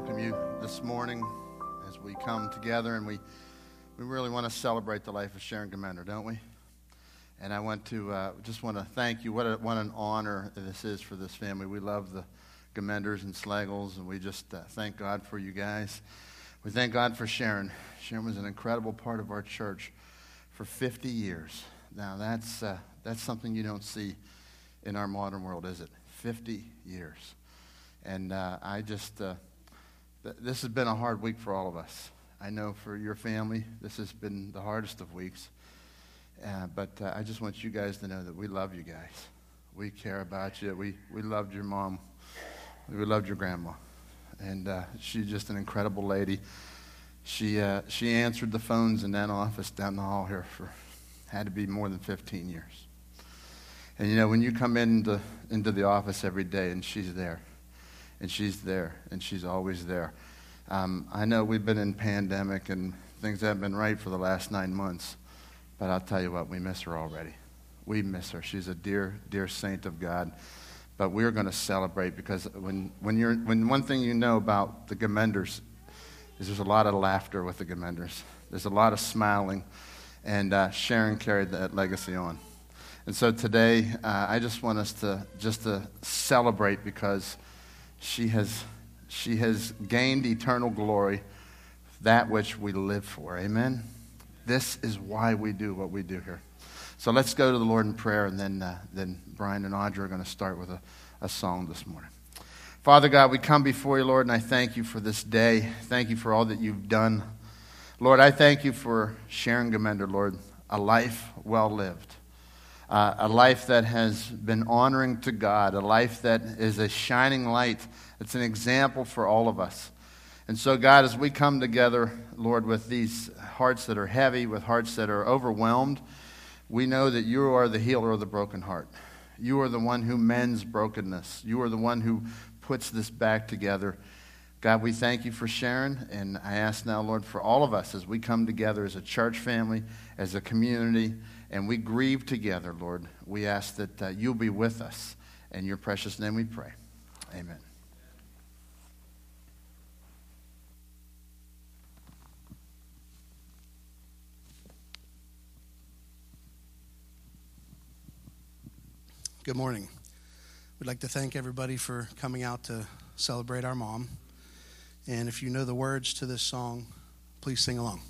welcome you this morning as we come together and we, we really want to celebrate the life of Sharon Gminder, don't we? And I want to uh, just want to thank you. What, a, what an honor this is for this family. We love the Gminders and Slagles, and we just uh, thank God for you guys. We thank God for Sharon. Sharon was an incredible part of our church for 50 years. Now, that's, uh, that's something you don't see in our modern world, is it? 50 years. And uh, I just, uh, this has been a hard week for all of us. I know for your family, this has been the hardest of weeks. Uh, but uh, I just want you guys to know that we love you guys. We care about you. We, we loved your mom. We loved your grandma. And uh, she's just an incredible lady. She, uh, she answered the phones in that office down the hall here for, had to be more than 15 years. And you know, when you come into, into the office every day and she's there, and she's there, and she's always there. Um, I know we've been in pandemic and things haven't been right for the last nine months, but I'll tell you what, we miss her already. We miss her. She's a dear, dear saint of God. But we're going to celebrate because when, when, you're, when one thing you know about the Gminders is there's a lot of laughter with the Gminders. There's a lot of smiling, and uh, Sharon carried that legacy on. And so today, uh, I just want us to just to celebrate because she has, she has gained eternal glory, that which we live for. Amen? This is why we do what we do here. So let's go to the Lord in prayer, and then, uh, then Brian and Audrey are going to start with a, a song this morning. Father God, we come before you, Lord, and I thank you for this day. Thank you for all that you've done. Lord, I thank you for Sharon Gminder, Lord, a life well lived uh, a life that has been honoring to God, a life that is a shining light. It's an example for all of us. And so, God, as we come together, Lord, with these hearts that are heavy, with hearts that are overwhelmed, we know that you are the healer of the broken heart. You are the one who mends brokenness. You are the one who puts this back together. God, we thank you for Sharon, and I ask now, Lord, for all of us as we come together as a church family, as a community, and we grieve together, Lord. We ask that uh, you'll be with us. In your precious name we pray. Amen. Good morning. We'd like to thank everybody for coming out to celebrate our mom. And if you know the words to this song, please sing along.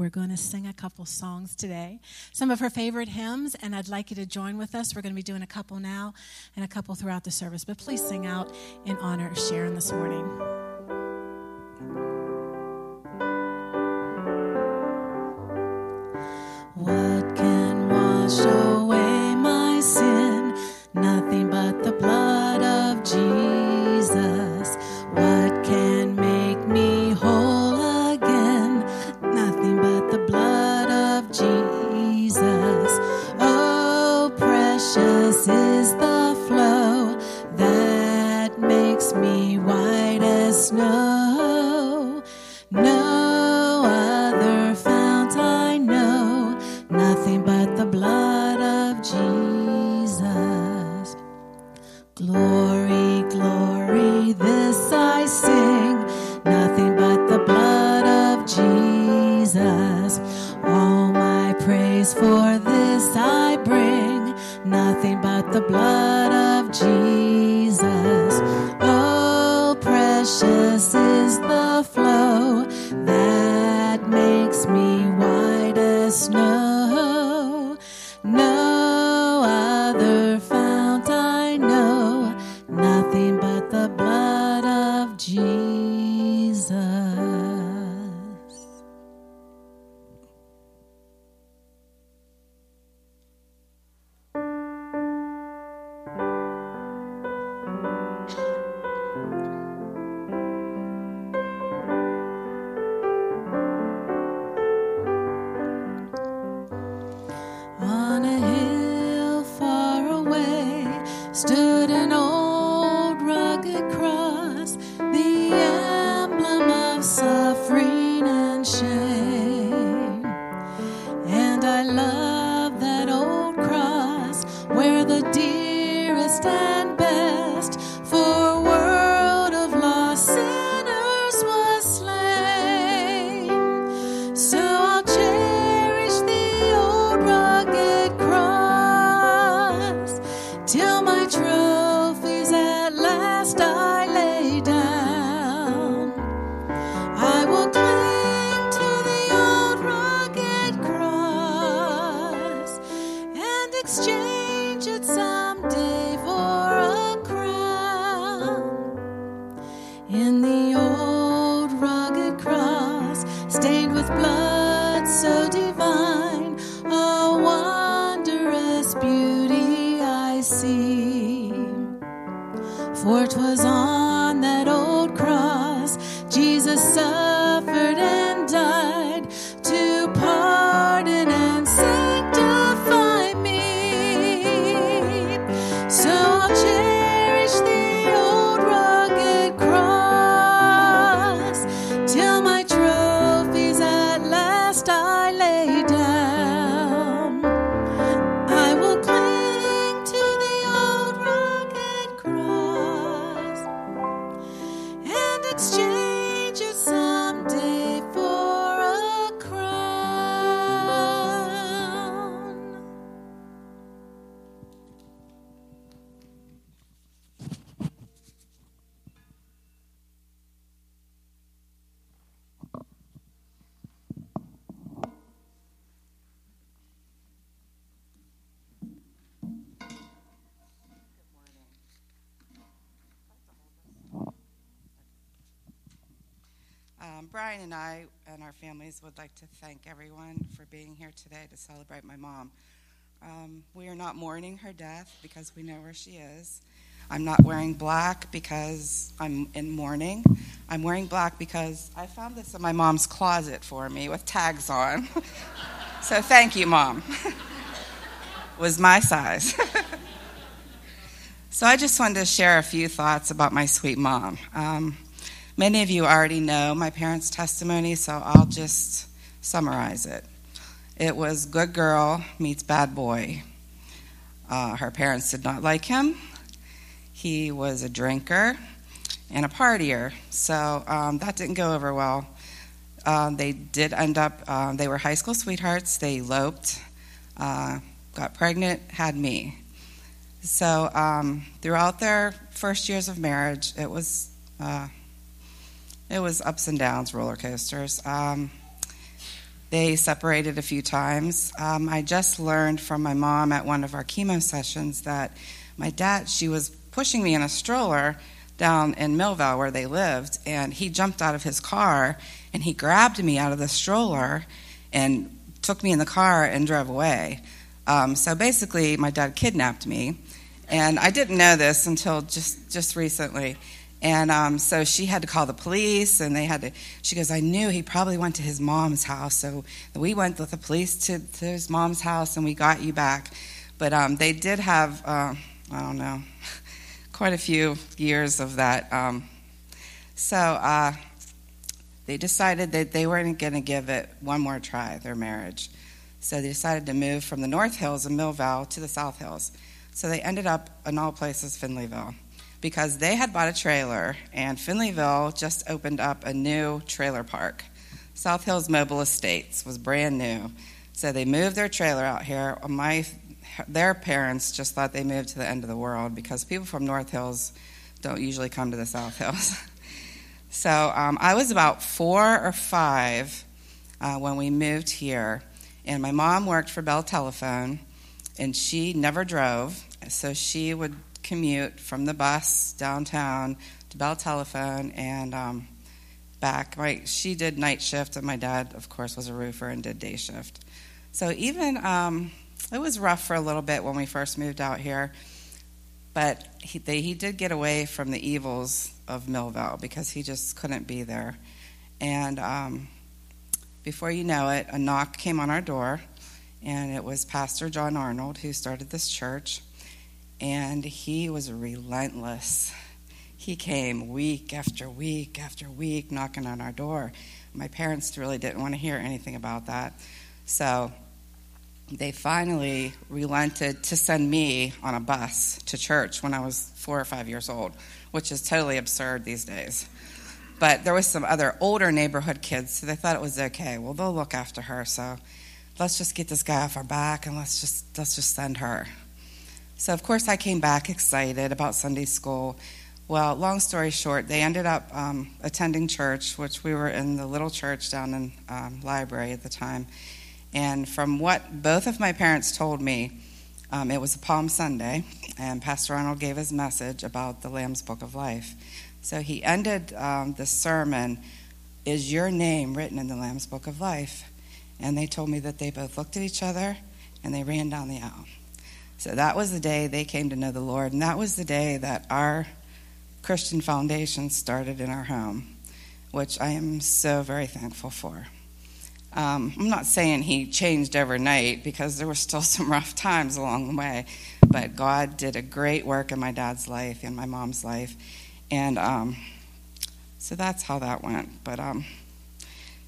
We're going to sing a couple songs today, some of her favorite hymns, and I'd like you to join with us. We're going to be doing a couple now and a couple throughout the service, but please sing out in honor of Sharon this morning. Brian and I and our families would like to thank everyone for being here today to celebrate my mom. Um, we are not mourning her death because we know where she is. I'm not wearing black because I'm in mourning. I'm wearing black because I found this in my mom's closet for me with tags on. so thank you, Mom. was my size. so I just wanted to share a few thoughts about my sweet mom. Um, many of you already know my parents' testimony, so I'll just summarize it. It was good girl meets bad boy. Uh, her parents did not like him. He was a drinker and a partier, so um, that didn't go over well. Uh, they did end up, uh, they were high school sweethearts. They eloped, uh, got pregnant, had me. So um, throughout their first years of marriage, it was uh, it was ups and downs, roller coasters. Um, they separated a few times. Um, I just learned from my mom at one of our chemo sessions that my dad, she was pushing me in a stroller down in Millvale where they lived, and he jumped out of his car and he grabbed me out of the stroller and took me in the car and drove away. Um, so basically, my dad kidnapped me, and I didn't know this until just just recently. And um, so she had to call the police, and they had to. She goes, I knew he probably went to his mom's house, so we went with the police to, to his mom's house, and we got you back. But um, they did have, uh, I don't know, quite a few years of that. Um, so uh, they decided that they weren't going to give it one more try, their marriage. So they decided to move from the North Hills of Millvale to the South Hills. So they ended up in all places Finleyville because they had bought a trailer, and Finleyville just opened up a new trailer park. South Hills Mobile Estates was brand new. So they moved their trailer out here. My, their parents just thought they moved to the end of the world because people from North Hills don't usually come to the South Hills. so um, I was about four or five uh, when we moved here, and my mom worked for Bell Telephone, and she never drove, so she would commute from the bus downtown to Bell Telephone and um, back. Right, she did night shift, and my dad, of course, was a roofer and did day shift. So even um, it was rough for a little bit when we first moved out here, but he, they, he did get away from the evils of Millvale because he just couldn't be there. And um, before you know it, a knock came on our door, and it was Pastor John Arnold who started this church and he was relentless. He came week after week after week knocking on our door. My parents really didn't want to hear anything about that. So they finally relented to send me on a bus to church when I was four or five years old, which is totally absurd these days. But there was some other older neighborhood kids, so they thought it was okay. Well, they'll look after her, so let's just get this guy off our back and let's just let's just send her. So, of course, I came back excited about Sunday school. Well, long story short, they ended up um, attending church, which we were in the little church down in um, library at the time. And from what both of my parents told me, um, it was a Palm Sunday, and Pastor Arnold gave his message about the Lamb's Book of Life. So he ended um, the sermon, Is your name written in the Lamb's Book of Life? And they told me that they both looked at each other and they ran down the aisle. So that was the day they came to know the Lord, and that was the day that our Christian foundation started in our home, which I am so very thankful for. Um, I'm not saying he changed overnight because there were still some rough times along the way, but God did a great work in my dad's life and my mom's life, and um, so that's how that went. But um,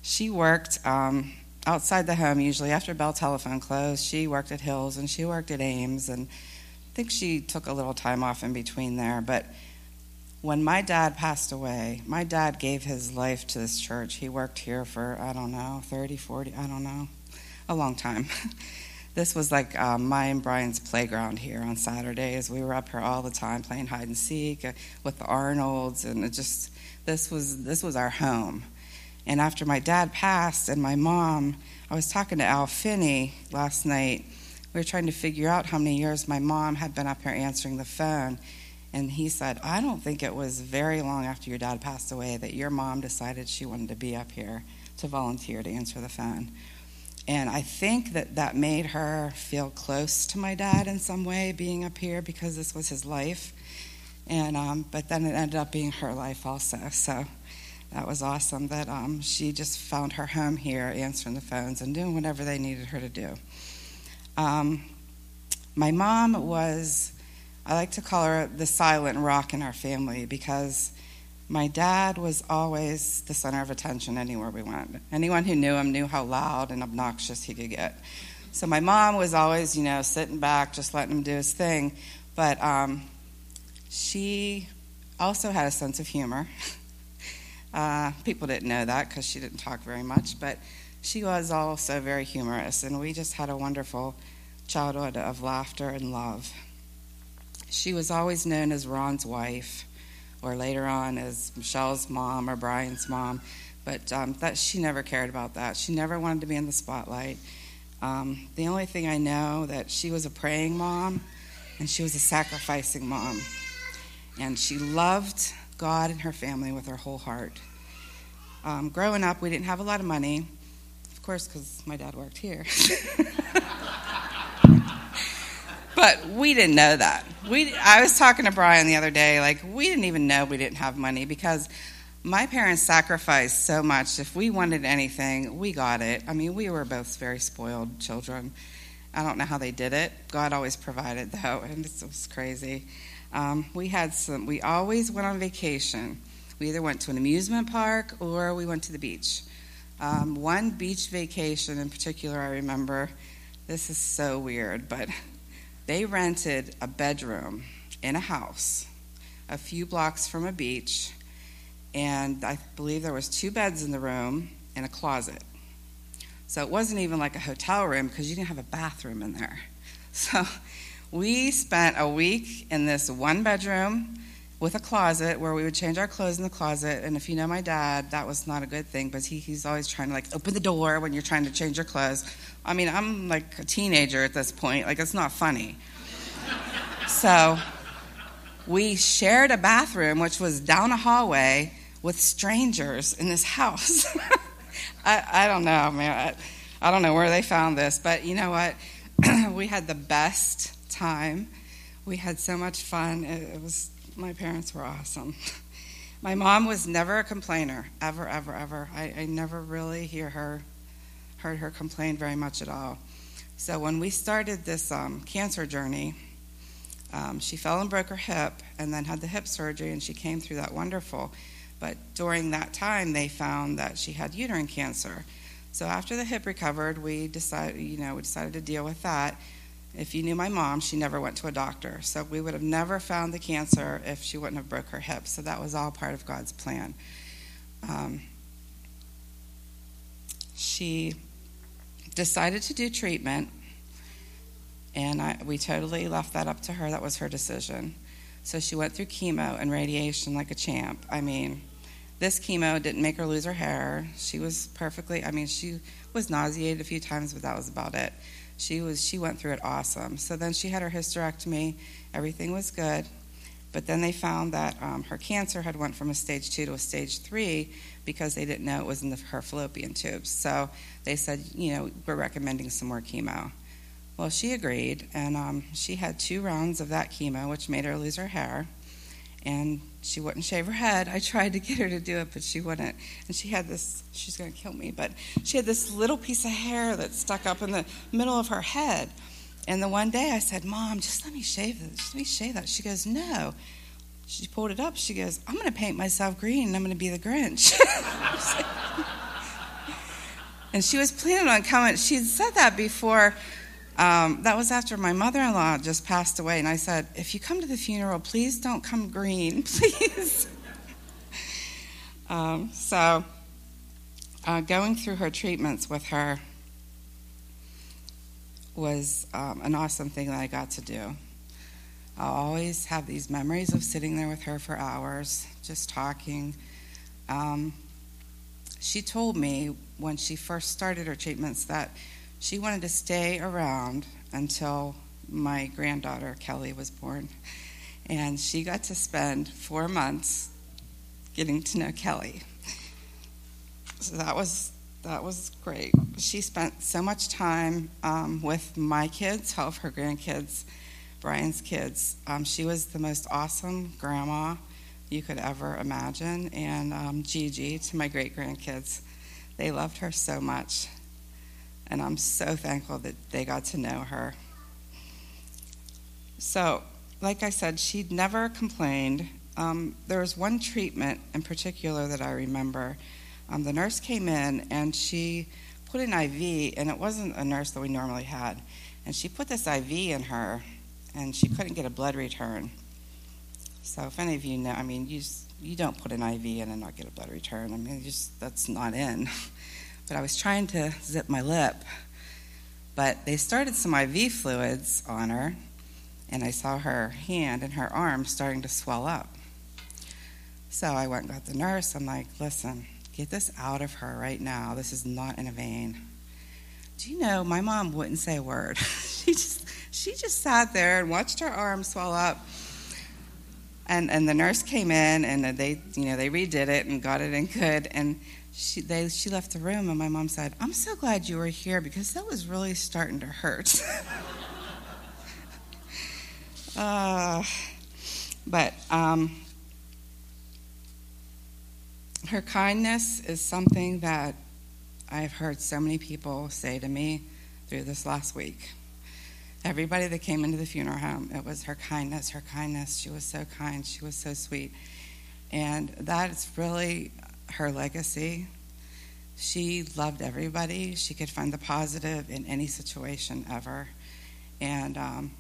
she worked um, outside the home, usually after Bell Telephone closed. She worked at Hills and she worked at Ames, and I think she took a little time off in between there. But when my dad passed away, my dad gave his life to this church. He worked here for, I don't know, 30, 40, I don't know, a long time. this was like um, my and Brian's playground here on Saturdays. We were up here all the time playing hide and seek uh, with the Arnolds, and it just this was this was our home. And after my dad passed and my mom, I was talking to Al Finney last night. We were trying to figure out how many years my mom had been up here answering the phone. And he said, I don't think it was very long after your dad passed away that your mom decided she wanted to be up here to volunteer to answer the phone. And I think that that made her feel close to my dad in some way, being up here because this was his life. And um, but then it ended up being her life also. So that was awesome that um, she just found her home here, answering the phones and doing whatever they needed her to do. Um, my mom was, I like to call her the silent rock in our family because my dad was always the center of attention anywhere we went. Anyone who knew him knew how loud and obnoxious he could get. So my mom was always, you know, sitting back, just letting him do his thing. But um, she also had a sense of humor. Uh, people didn't know that because she didn't talk very much, but she was also very humorous, and we just had a wonderful childhood of laughter and love. She was always known as Ron's wife, or later on as Michelle's mom or Brian's mom, but um, that she never cared about that. She never wanted to be in the spotlight. Um, the only thing I know that she was a praying mom, and she was a sacrificing mom, and she loved God and her family with her whole heart. Um, growing up, we didn't have a lot of money, of course, because my dad worked here. but we didn't know that. We, I was talking to Brian the other day, like, we didn't even know we didn't have money because my parents sacrificed so much. If we wanted anything, we got it. I mean, we were both very spoiled children. I don't know how they did it. God always provided, though, and it was crazy. Um, we had some. We always went on vacation. We either went to an amusement park or we went to the beach. Um, one beach vacation in particular, I remember. This is so weird, but they rented a bedroom in a house a few blocks from a beach, and I believe there was two beds in the room and a closet. So it wasn't even like a hotel room because you didn't have a bathroom in there. So we spent a week in this one bedroom with a closet where we would change our clothes in the closet. And if you know my dad, that was not a good thing, but he, he's always trying to like open the door when you're trying to change your clothes. I mean, I'm like a teenager at this point, like it's not funny. so we shared a bathroom, which was down a hallway with strangers in this house. I, I, don't know, man. I, I don't know where they found this, but you know what? we had the best time. We had so much fun. It, it was my parents were awesome. my mom was never a complainer, ever, ever, ever. I, I never really hear her heard her complain very much at all. So when we started this um, cancer journey, um, she fell and broke her hip, and then had the hip surgery, and she came through that wonderful. But during that time, they found that she had uterine cancer. So after the hip recovered, we decided, you know, we decided to deal with that. If you knew my mom, she never went to a doctor. So we would have never found the cancer if she wouldn't have broke her hip. So that was all part of God's plan. Um, she decided to do treatment, and I, we totally left that up to her. That was her decision. So she went through chemo and radiation like a champ. I mean, this chemo didn't make her lose her hair. She was perfectly, I mean, she was nauseated a few times, but that was about it she was she went through it awesome. So then she had her hysterectomy. Everything was good, but then they found that um, her cancer had went from a stage two to a stage three because they didn't know it was in the, her fallopian tubes. So they said, you know, we're recommending some more chemo. Well, she agreed, and um, she had two rounds of that chemo, which made her lose her hair and she wouldn't shave her head. I tried to get her to do it, but she wouldn't. And she had this, she's going to kill me, but she had this little piece of hair that stuck up in the middle of her head. And the one day I said, Mom, just let me shave that. Just let me shave that. She goes, No. She pulled it up. She goes, I'm going to paint myself green and I'm going to be the Grinch. and she was planning on coming. She had said that before um, that was after my mother in law just passed away, and I said, If you come to the funeral, please don't come green, please. um, so, uh, going through her treatments with her was um, an awesome thing that I got to do. I'll always have these memories of sitting there with her for hours, just talking. Um, she told me when she first started her treatments that she wanted to stay around until my granddaughter Kelly was born. And she got to spend four months getting to know Kelly. So that was that was great. She spent so much time um, with my kids, all of her grandkids, Brian's kids. Um, she was the most awesome grandma you could ever imagine. And um, Gigi to my great grandkids, they loved her so much. And I'm so thankful that they got to know her. So, like I said, she'd never complained. Um, there was one treatment in particular that I remember um, the nurse came in and she put an IV, and it wasn't a nurse that we normally had. And she put this IV in her, and she couldn't get a blood return. So, if any of you know, I mean, you, you don't put an IV in and not get a blood return. I mean, just that's not in. But I was trying to zip my lip. But they started some IV fluids on her, and I saw her hand and her arm starting to swell up. So I went and got the nurse. I'm like, listen, Get this out of her right now. This is not in a vein. Do you know my mom wouldn't say a word. she just she just sat there and watched her arm swell up. And and the nurse came in and they you know they redid it and got it in good and she they she left the room and my mom said, "I'm so glad you were here because that was really starting to hurt." uh, but um, her kindness is something that I've heard so many people say to me through this last week. Everybody that came into the funeral home, it was her kindness, her kindness. She was so kind, she was so sweet. And that is really her legacy. She loved everybody. She could find the positive in any situation ever. And um,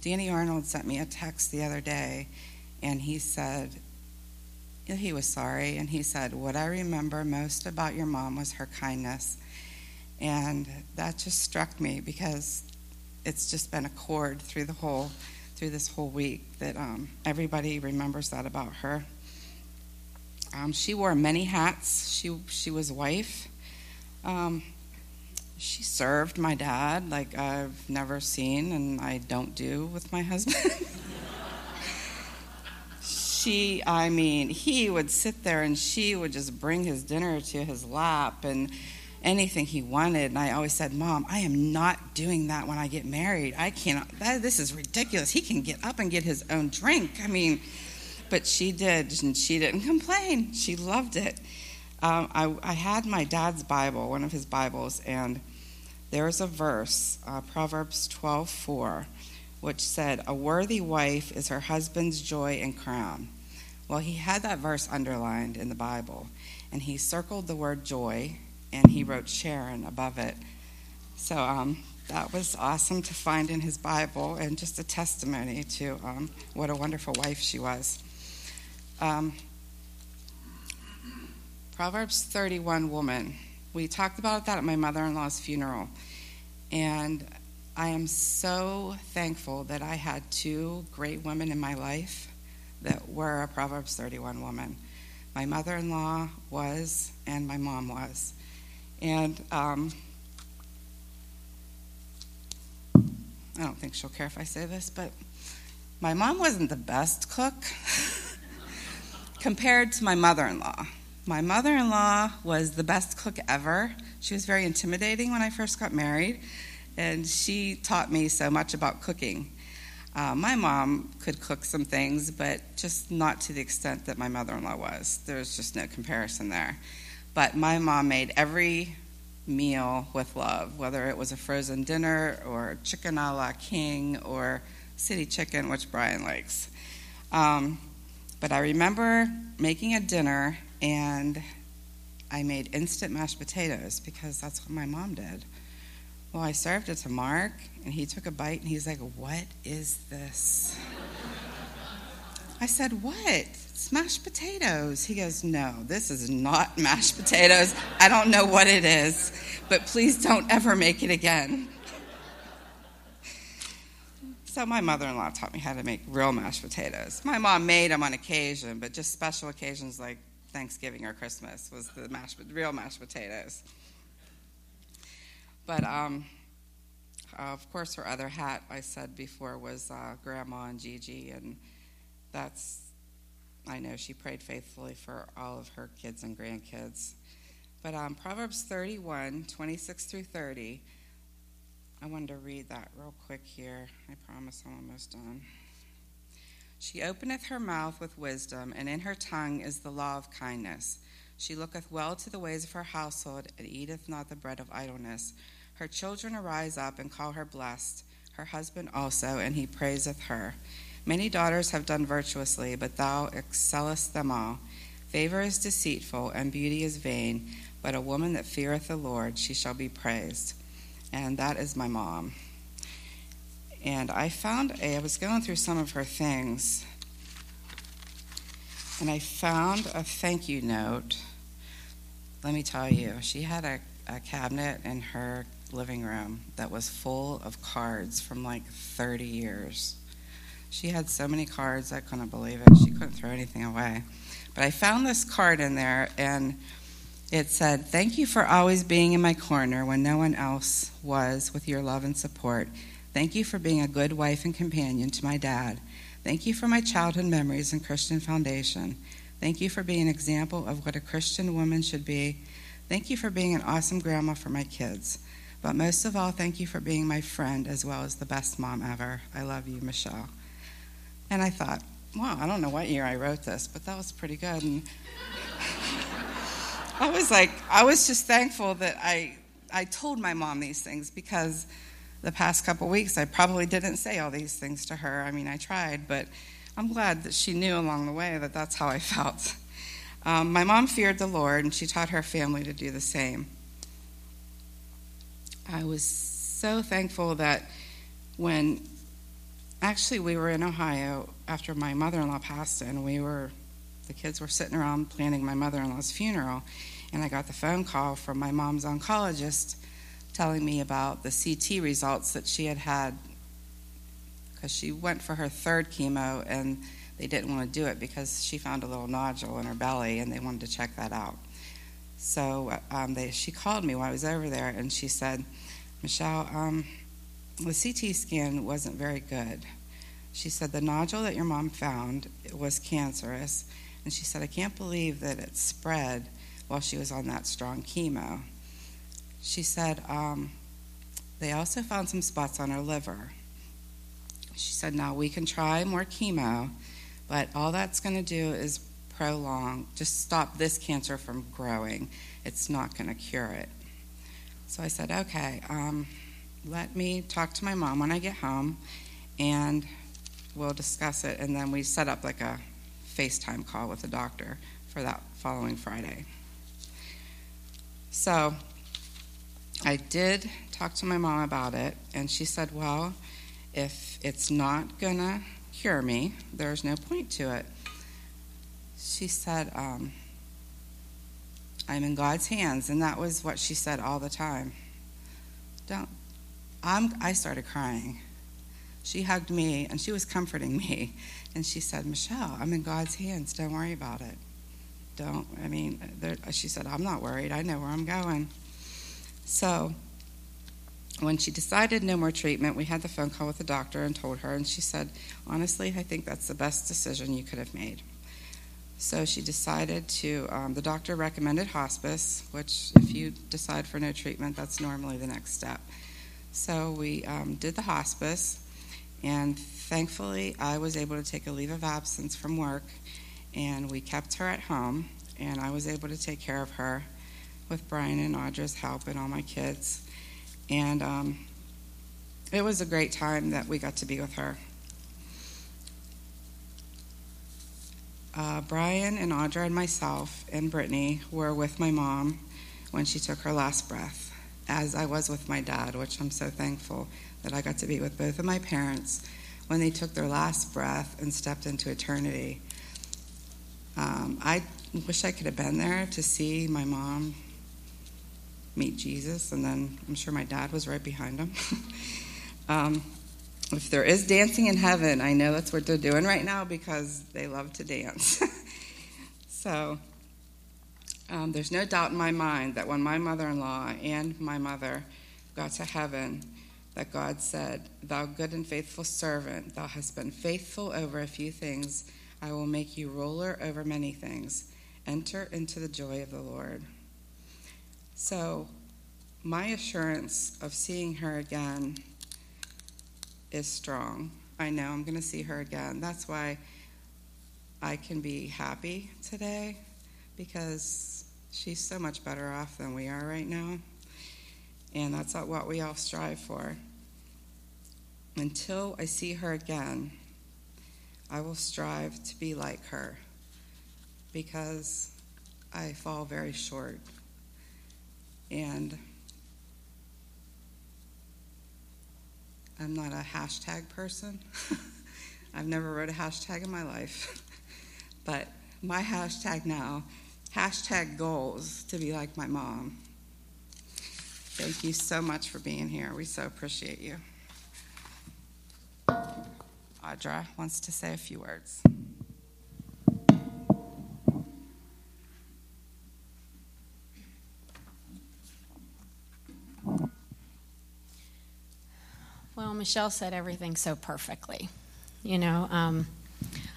Danny Arnold sent me a text the other day, and he said, he was sorry, and he said, What I remember most about your mom was her kindness. And that just struck me because it's just been a chord through the whole through this whole week that um, everybody remembers that about her. Um, she wore many hats. She she was a wife. Um, she served my dad like I've never seen, and I don't do with my husband. she, I mean, he would sit there and she would just bring his dinner to his lap and anything he wanted. And I always said, Mom, I am not doing that when I get married. I cannot, that, this is ridiculous. He can get up and get his own drink. I mean, but she did, and she didn't complain. She loved it. Um, I, I, had my dad's Bible, one of his Bibles, and there's a verse, uh, Proverbs 12 4, which said, A worthy wife is her husband's joy and crown. Well, he had that verse underlined in the Bible, and he circled the word joy, and he wrote Sharon above it. So um, that was awesome to find in his Bible, and just a testimony to um, what a wonderful wife she was. Um, Proverbs 31 woman. We talked about that at my mother in law's funeral. And I am so thankful that I had two great women in my life that were a Proverbs 31 woman. My mother in law was, and my mom was. And um, I don't think she'll care if I say this, but my mom wasn't the best cook compared to my mother in law. My mother in law was the best cook ever. She was very intimidating when I first got married, and she taught me so much about cooking. Uh, my mom could cook some things, but just not to the extent that my mother in law was. There's just no comparison there. But my mom made every meal with love, whether it was a frozen dinner or chicken a la king or city chicken, which Brian likes. Um, but I remember making a dinner and I made instant mashed potatoes because that's what my mom did. Well, I served it to Mark, and he took a bite, and he's like, What is this? I said, What? It's mashed potatoes. He goes, No, this is not mashed potatoes. I don't know what it is, but please don't ever make it again. So, my mother in law taught me how to make real mashed potatoes. My mom made them on occasion, but just special occasions like Thanksgiving or Christmas was the mashed, real mashed potatoes. But um, of course, her other hat I said before was uh, Grandma and Gigi, and that's, I know she prayed faithfully for all of her kids and grandkids. But um, Proverbs 31, 26 through 30, I wanted to read that real quick here. I promise I'm almost done. She openeth her mouth with wisdom, and in her tongue is the law of kindness. She looketh well to the ways of her household, and eateth not the bread of idleness. Her children arise up and call her blessed, her husband also, and he praiseth her. Many daughters have done virtuously, but thou excellest them all. Favor is deceitful, and beauty is vain, but a woman that feareth the Lord, she shall be praised. And that is my mom. And I found a, I was going through some of her things, and I found a thank you note. Let me tell you, she had a, a cabinet in her living room that was full of cards from like 30 years. She had so many cards, I couldn't believe it. She couldn't throw anything away. But I found this card in there, and it said, Thank you for always being in my corner when no one else was with your love and support. Thank you for being a good wife and companion to my dad. Thank you for my childhood memories and Christian foundation. Thank you for being an example of what a Christian woman should be. Thank you for being an awesome grandma for my kids. But most of all, thank you for being my friend as well as the best mom ever. I love you, Michelle. And I thought, wow, I don't know what year I wrote this, but that was pretty good. And I was like, I was just thankful that I, I told my mom these things because the past couple weeks I probably didn't say all these things to her. I mean, I tried, but I'm glad that she knew along the way that that's how I felt. Um, my mom feared the Lord, and she taught her family to do the same. I was so thankful that when actually we were in Ohio after my mother in law passed, and we were, the kids were sitting around planning my mother in law's funeral, and I got the phone call from my mom's oncologist telling me about the CT results that she had had because she went for her third chemo and they didn't want to do it because she found a little nodule in her belly and they wanted to check that out. So um, they, she called me while I was over there and she said, Michelle, um, the CT scan wasn't very good. She said the nodule that your mom found was cancerous, and she said I can't believe that it spread while she was on that strong chemo. She said um, they also found some spots on her liver. She said now we can try more chemo, but all that's going to do is prolong, just stop this cancer from growing. It's not going to cure it. So I said, okay. Um, let me talk to my mom when I get home and we'll discuss it. And then we set up like a FaceTime call with the doctor for that following Friday. So I did talk to my mom about it, and she said, Well, if it's not going to cure me, there's no point to it. She said, um, I'm in God's hands, and that was what she said all the time. Don't I'm, I started crying. She hugged me and she was comforting me. And she said, Michelle, I'm in God's hands. Don't worry about it. Don't, I mean, she said, I'm not worried. I know where I'm going. So when she decided no more treatment, we had the phone call with the doctor and told her, and she said, Honestly, I think that's the best decision you could have made. So she decided to, um, the doctor recommended hospice, which, if you decide for no treatment, that's normally the next step. So we um, did the hospice, and thankfully, I was able to take a leave of absence from work, and we kept her at home, and I was able to take care of her with Brian and Audra's help and all my kids. And um, it was a great time that we got to be with her. Uh, Brian and Audra and myself and Brittany were with my mom when she took her last breath as I was with my dad, which I'm so thankful that I got to be with both of my parents when they took their last breath and stepped into eternity. Um, I wish I could have been there to see my mom meet Jesus, and then I'm sure my dad was right behind him. um, if there is dancing in heaven, I know that's what they're doing right now because they love to dance. so um, there's no doubt in my mind that when my mother in law and my mother got to heaven, that God said, Thou good and faithful servant, thou hast been faithful over a few things. I will make you ruler over many things. Enter into the joy of the Lord. So, my assurance of seeing her again is strong. I know I'm going to see her again. That's why I can be happy today because she's so much better off than we are right now. And that's what we all strive for. Until I see her again, I will strive to be like her because I fall very short. And I'm not a hashtag person. I've never wrote a hashtag in my life. but my hashtag now, hashtag goals to be like my mom. Thank you so much for being here. We so appreciate you. Audra wants to say a few words. Well, Michelle said everything so perfectly. You know, um,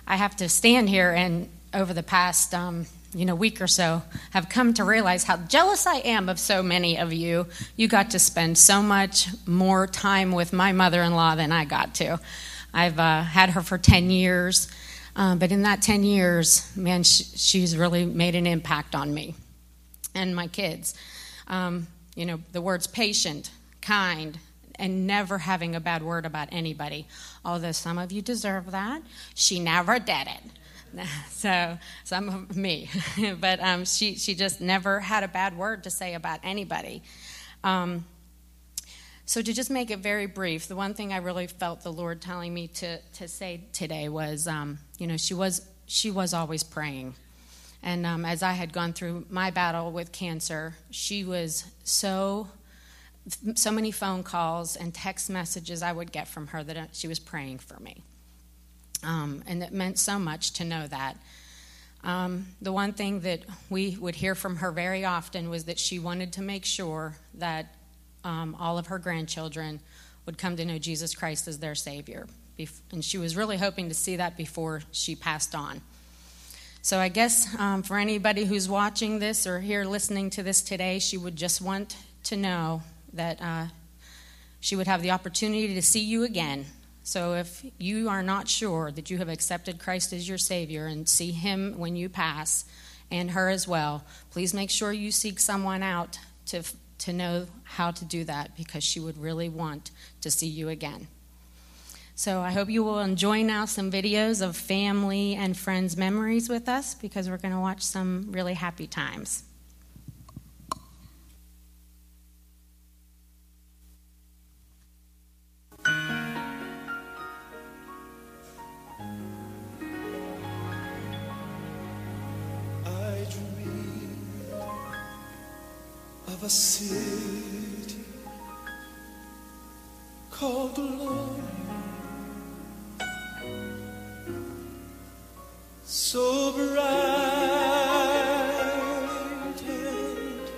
I have to stand here and over the past, um, you know, week or so, have come to realize how jealous I am of so many of you. You got to spend so much more time with my mother-in-law than I got to. I've uh, had her for 10 years, um, but in that 10 years, man, she, she's really made an impact on me and my kids. Um, you know, the words patient, kind, and never having a bad word about anybody. Although some of you deserve that, she never did it. So some of me, but um, she she just never had a bad word to say about anybody. Um, so to just make it very brief, the one thing I really felt the Lord telling me to to say today was, um, you know, she was she was always praying. And um, as I had gone through my battle with cancer, she was so so many phone calls and text messages I would get from her that she was praying for me. Um, and it meant so much to know that. Um, the one thing that we would hear from her very often was that she wanted to make sure that um, all of her grandchildren would come to know Jesus Christ as their Savior. And she was really hoping to see that before she passed on. So, I guess um, for anybody who's watching this or here listening to this today, she would just want to know that uh, she would have the opportunity to see you again. So if you are not sure that you have accepted Christ as your Savior and see Him when you pass, and her as well, please make sure you seek someone out to, to know how to do that because she would really want to see you again. So I hope you will enjoy now some videos of family and friends' memories with us because we're going to watch some really happy times. Of a city called glory. So bright and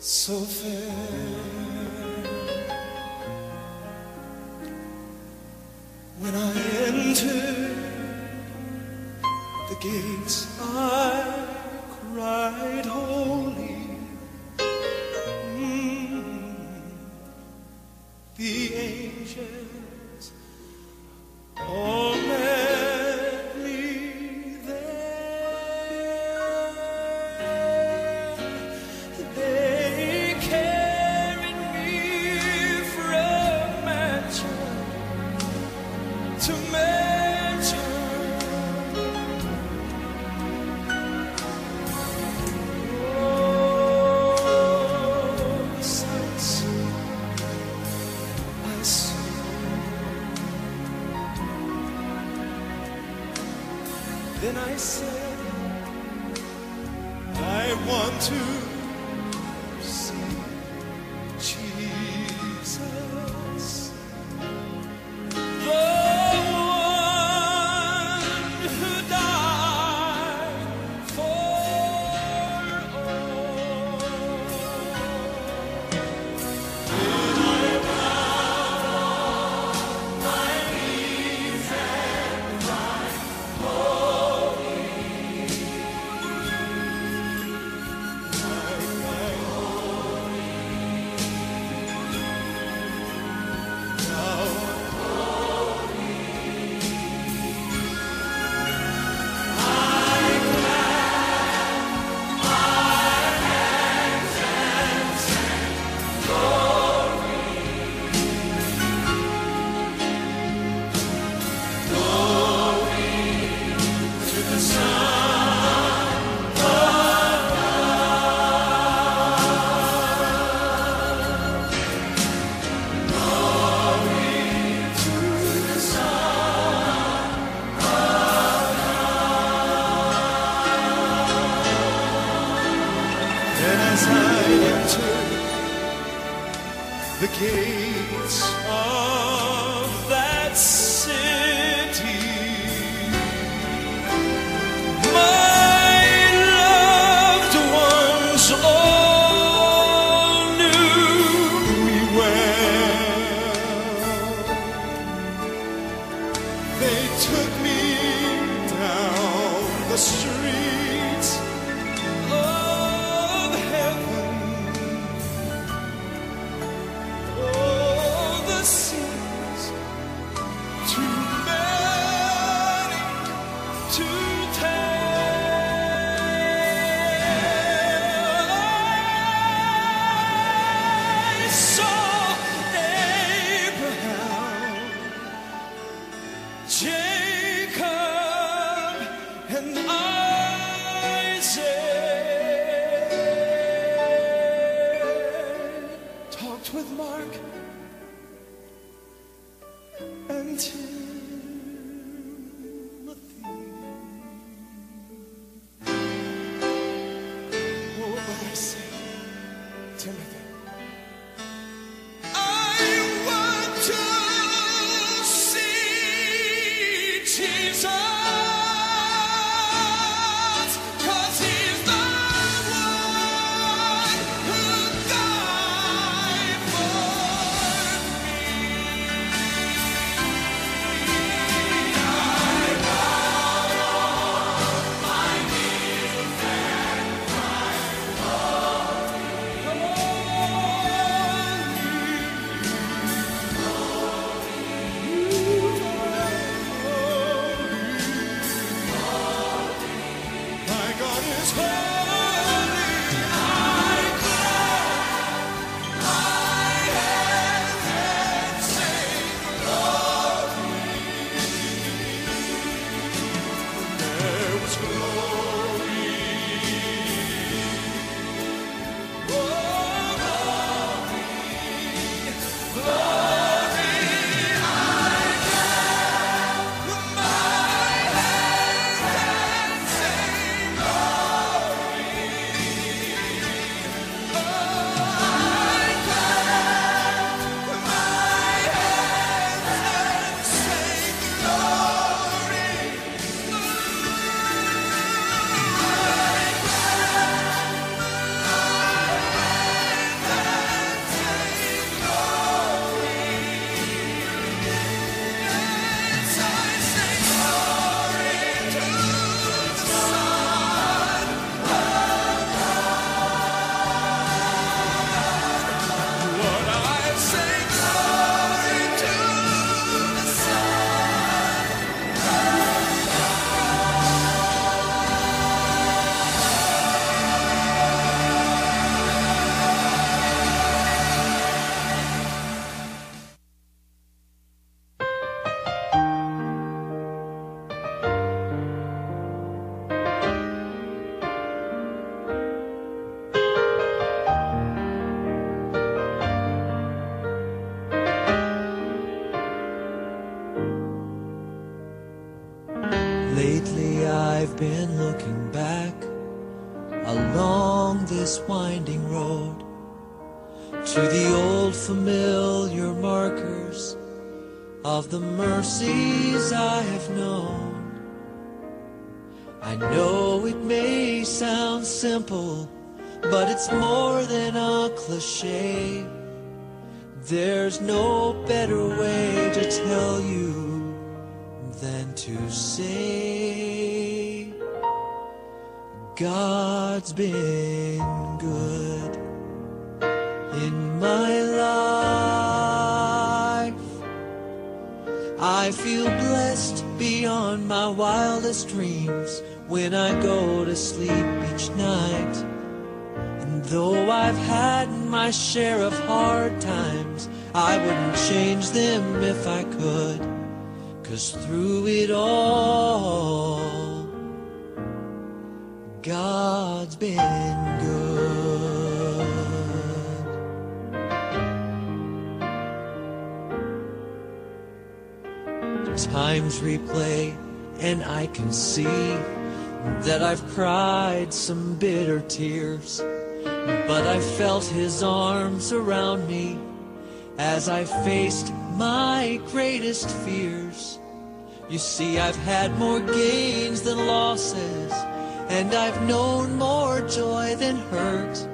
so fair. Cause through it all, God's been good. Times replay, and I can see that I've cried some bitter tears. But I felt his arms around me as I faced my greatest fear. You see, I've had more gains than losses, and I've known more joy than hurt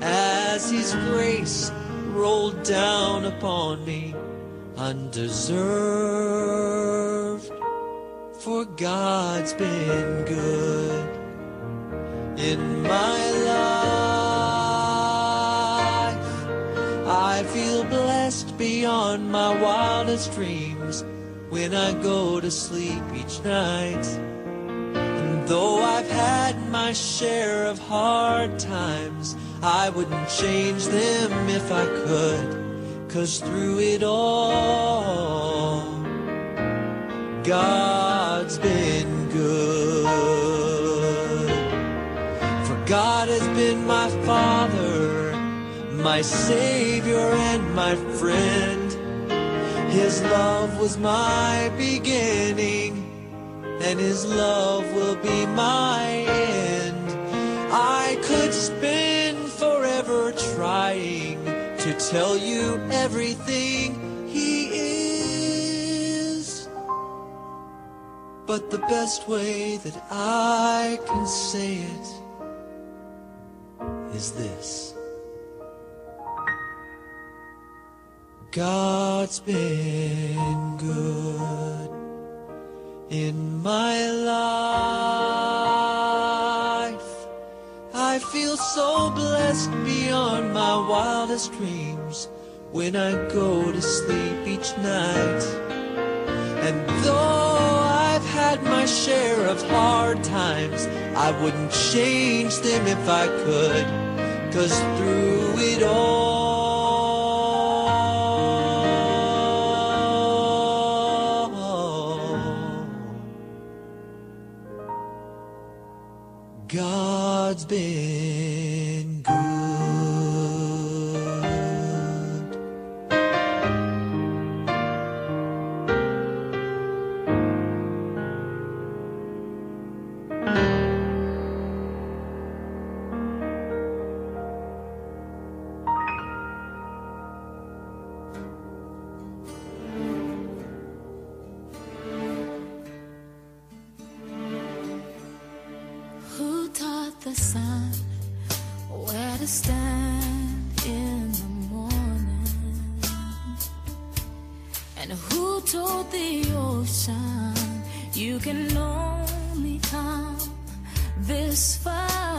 as His grace rolled down upon me undeserved. For God's been good in my life. I feel blessed beyond my wildest dreams when I go to sleep each night. And though I've had my share of hard times, I wouldn't change them if I could. Cause through it all, God's been good. For God has been my Father, my Savior, and my friend. His love was my beginning, and His love will be my end. I could spend forever trying to tell you everything He is. But the best way that I can say it is this God's been good in my life. I feel so blessed beyond my wildest dreams when I go to sleep each night. And though I've had my share of hard times, I wouldn't change them if I could. Cause through it all, God's been the sun where to stand in the morning? And who told the ocean you can only come this far?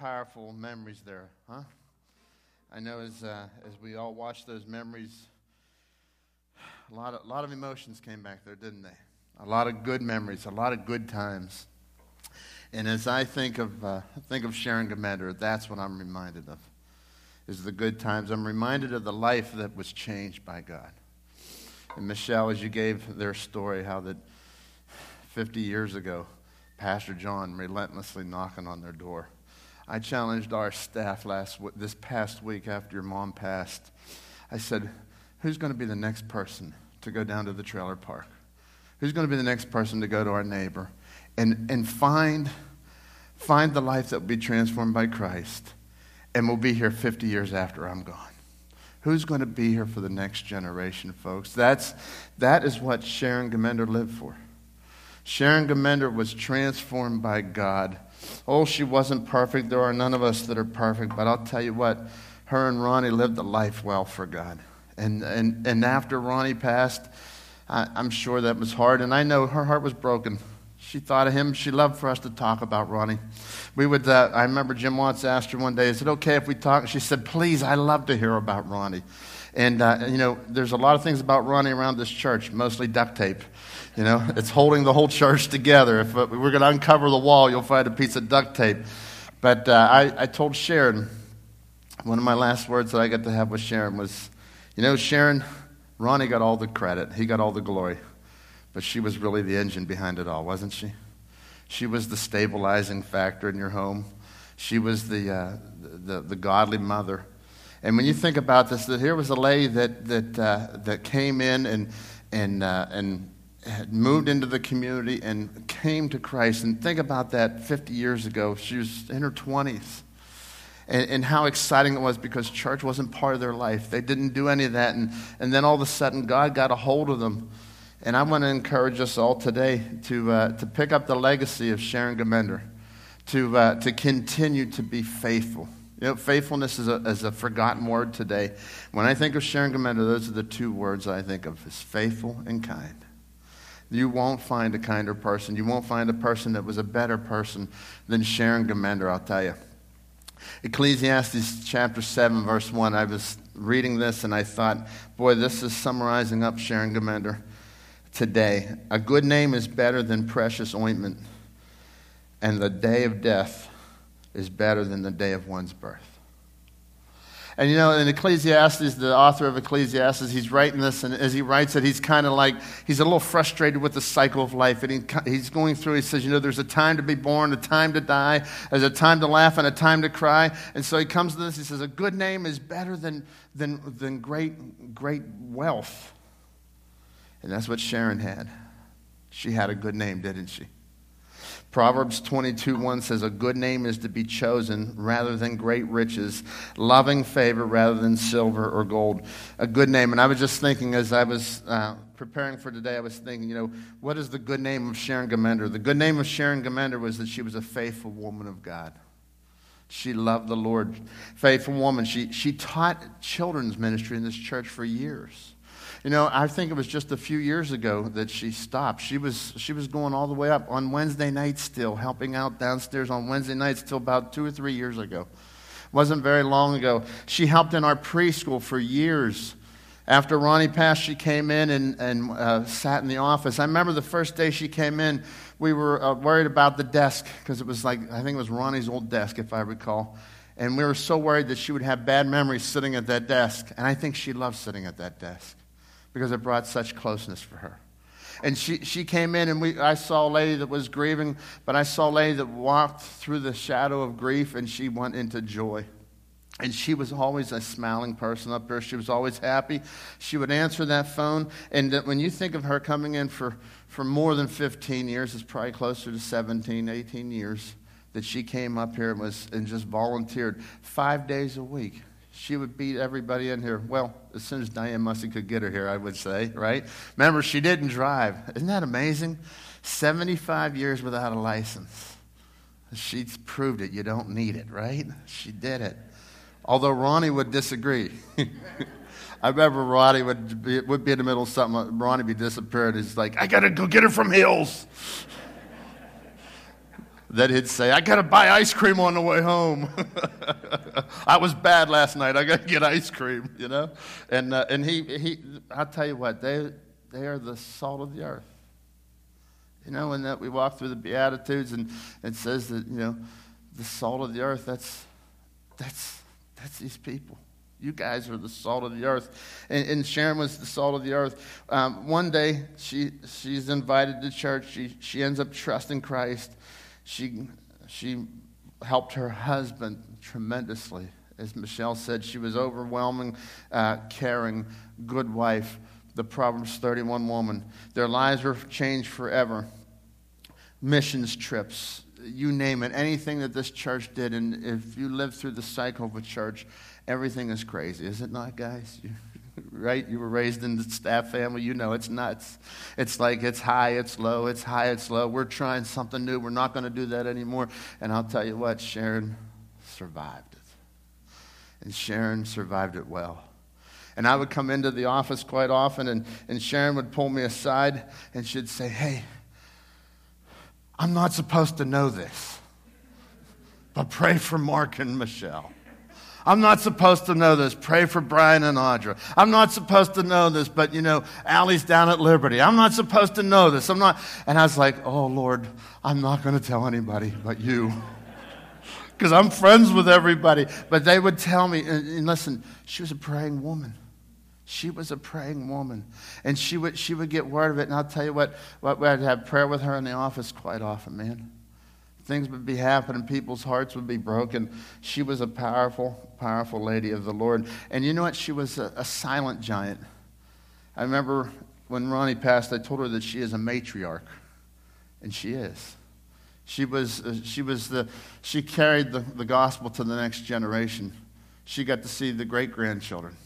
Powerful memories there, huh? I know as, uh, as we all watched those memories, a lot, of, a lot of emotions came back there, didn't they? A lot of good memories, a lot of good times. And as I think of, uh, think of Sharon Gminder, that's what I'm reminded of, is the good times. I'm reminded of the life that was changed by God. And Michelle, as you gave their story, how that 50 years ago, Pastor John relentlessly knocking on their door. I challenged our staff last this past week after your mom passed. I said, "Who's going to be the next person to go down to the trailer park? Who's going to be the next person to go to our neighbor and and find find the life that will be transformed by Christ and will be here 50 years after I'm gone?" Who's going to be here for the next generation, folks? That's, that is what Sharon Gminder lived for. Sharon Gminder was transformed by God. Oh, she wasn't perfect. There are none of us that are perfect, but I'll tell you what, her and Ronnie lived a life well for God. And, and, and after Ronnie passed, I, I'm sure that was hard, and I know her heart was broken. She thought of him. She loved for us to talk about Ronnie. We would. Uh, I remember Jim Watts asked her one day, "Is it okay if we talk?" She said, "Please, I love to hear about Ronnie." And uh, you know, there's a lot of things about Ronnie around this church, mostly duct tape. You know, it's holding the whole church together. If uh, we're going to uncover the wall, you'll find a piece of duct tape. But uh, I, I told Sharon, one of my last words that I got to have with Sharon was, you know, Sharon, Ronnie got all the credit. He got all the glory. But she was really the engine behind it all, wasn't she? She was the stabilizing factor in your home. She was the, uh, the, the godly mother. And when you think about this, that here was a lady that, that, uh, that came in and, and, uh, and had moved into the community and came to Christ. And think about that 50 years ago. She was in her 20s. And, and how exciting it was because church wasn't part of their life. They didn't do any of that. And, and then all of a sudden, God got a hold of them. And I want to encourage us all today to, uh, to pick up the legacy of Sharon Gminder, to, uh, to continue to be faithful. You know, faithfulness is a, is a forgotten word today. When I think of Sharon Gminder, those are the two words I think of is faithful and kind. You won't find a kinder person. You won't find a person that was a better person than Sharon Gminder, I'll tell you. Ecclesiastes chapter 7, verse 1. I was reading this and I thought, boy, this is summarizing up Sharon Gminder today. A good name is better than precious ointment, and the day of death is better than the day of one's birth. And you know, in Ecclesiastes, the author of Ecclesiastes, he's writing this, and as he writes it, he's kind of like, he's a little frustrated with the cycle of life. And he, he's going through, he says, you know, there's a time to be born, a time to die, there's a time to laugh, and a time to cry. And so he comes to this, he says, a good name is better than, than, than great, great wealth. And that's what Sharon had. She had a good name, didn't she? Proverbs 22 1 says, A good name is to be chosen rather than great riches, loving favor rather than silver or gold. A good name. And I was just thinking as I was uh, preparing for today, I was thinking, you know, what is the good name of Sharon Gminder? The good name of Sharon Gminder was that she was a faithful woman of God. She loved the Lord. Faithful woman. She, she taught children's ministry in this church for years. You know, I think it was just a few years ago that she stopped. She was, she was going all the way up on Wednesday nights still, helping out downstairs on Wednesday nights till about two or three years ago. Wasn't very long ago. She helped in our preschool for years. After Ronnie passed, she came in and, and uh, sat in the office. I remember the first day she came in, we were uh, worried about the desk because it was like, I think it was Ronnie's old desk, if I recall. And we were so worried that she would have bad memories sitting at that desk. And I think she loved sitting at that desk because it brought such closeness for her. And she, she came in, and we, I saw a lady that was grieving, but I saw a lady that walked through the shadow of grief, and she went into joy. And she was always a smiling person up there. She was always happy. She would answer that phone. And when you think of her coming in for, for more than 15 years, it's probably closer to 17, 18 years, that she came up here and, was, and just volunteered five days a week. She would beat everybody in here. Well, as soon as Diane Mussey could get her here, I would say, right? Remember, she didn't drive. Isn't that amazing? 75 years without a license. She's proved it. You don't need it, right? She did it. Although Ronnie would disagree. I remember Ronnie would be, would be in the middle of something. Ronnie would be disappeared. He's like, I got to go get her from Hills. Then he'd say, I got to buy ice cream on the way home. I was bad last night. I got to get ice cream, you know? And, uh, and he, he, I'll tell you what, they, they are the salt of the earth. You know, and that we walk through the Beatitudes and it says that, you know, the salt of the earth, that's, that's, that's these people. You guys are the salt of the earth. And, and Sharon was the salt of the earth. Um, one day, she, she's invited to church. She, she ends up trusting Christ. She, she helped her husband tremendously. As Michelle said, she was overwhelming, uh, caring, good wife, the Proverbs 31 woman. Their lives were changed forever. Missions trips, you name it, anything that this church did. And if you live through the cycle of a church, everything is crazy, is it not, guys? You, right? You were raised in the staff family, you know it's nuts. It's like it's high, it's low, it's high, it's low. We're trying something new. We're not going to do that anymore. And I'll tell you what, Sharon survived it. And Sharon survived it well. And I would come into the office quite often, and, and Sharon would pull me aside and she'd say, Hey, I'm not supposed to know this, but pray for Mark and Michelle. I'm not supposed to know this. Pray for Brian and Audra. I'm not supposed to know this, but you know, Allie's down at Liberty. I'm not supposed to know this. I'm not. And I was like, oh, Lord, I'm not going to tell anybody but you. Because I'm friends with everybody. But they would tell me, and, and listen, she was a praying woman. She was a praying woman. And she would, she would get word of it. And I'll tell you what, what, I'd have prayer with her in the office quite often, man things would be happening, people's hearts would be broken. She was a powerful, powerful lady of the Lord. And you know what? She was a, a silent giant. I remember when Ronnie passed, I told her that she is a matriarch, and she is. She was, uh, she was the, she carried the, the gospel to the next generation. She got to see the great grandchildren.